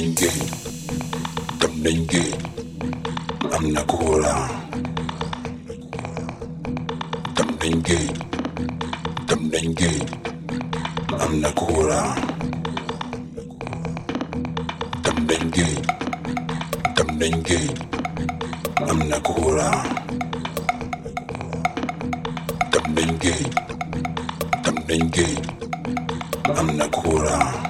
kamnenge kamnenge amnakora kamnenge kamnenge amnakora kamnenge kamnenge amnakora am na amnakora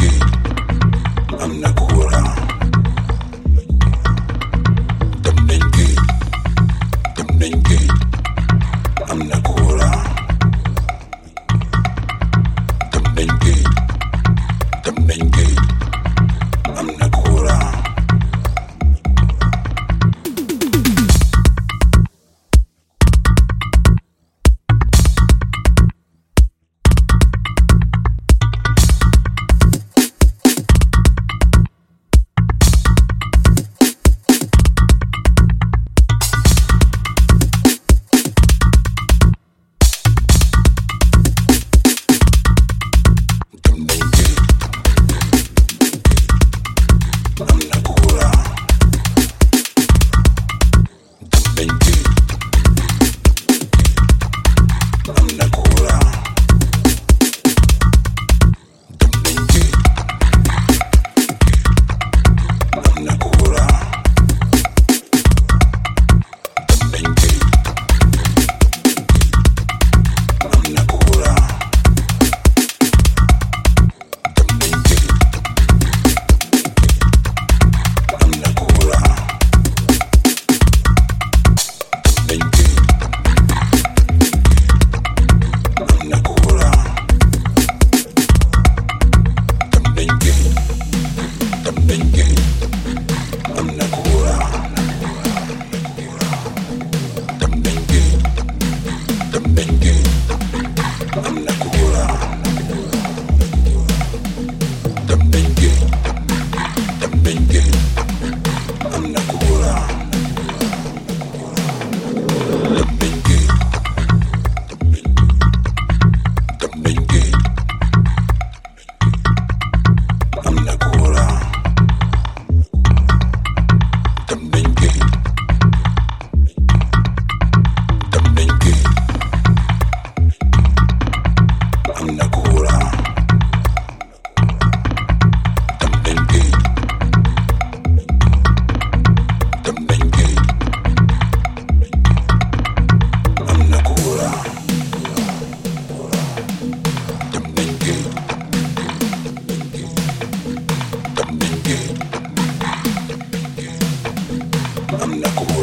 I'm Nakura.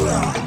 Yeah.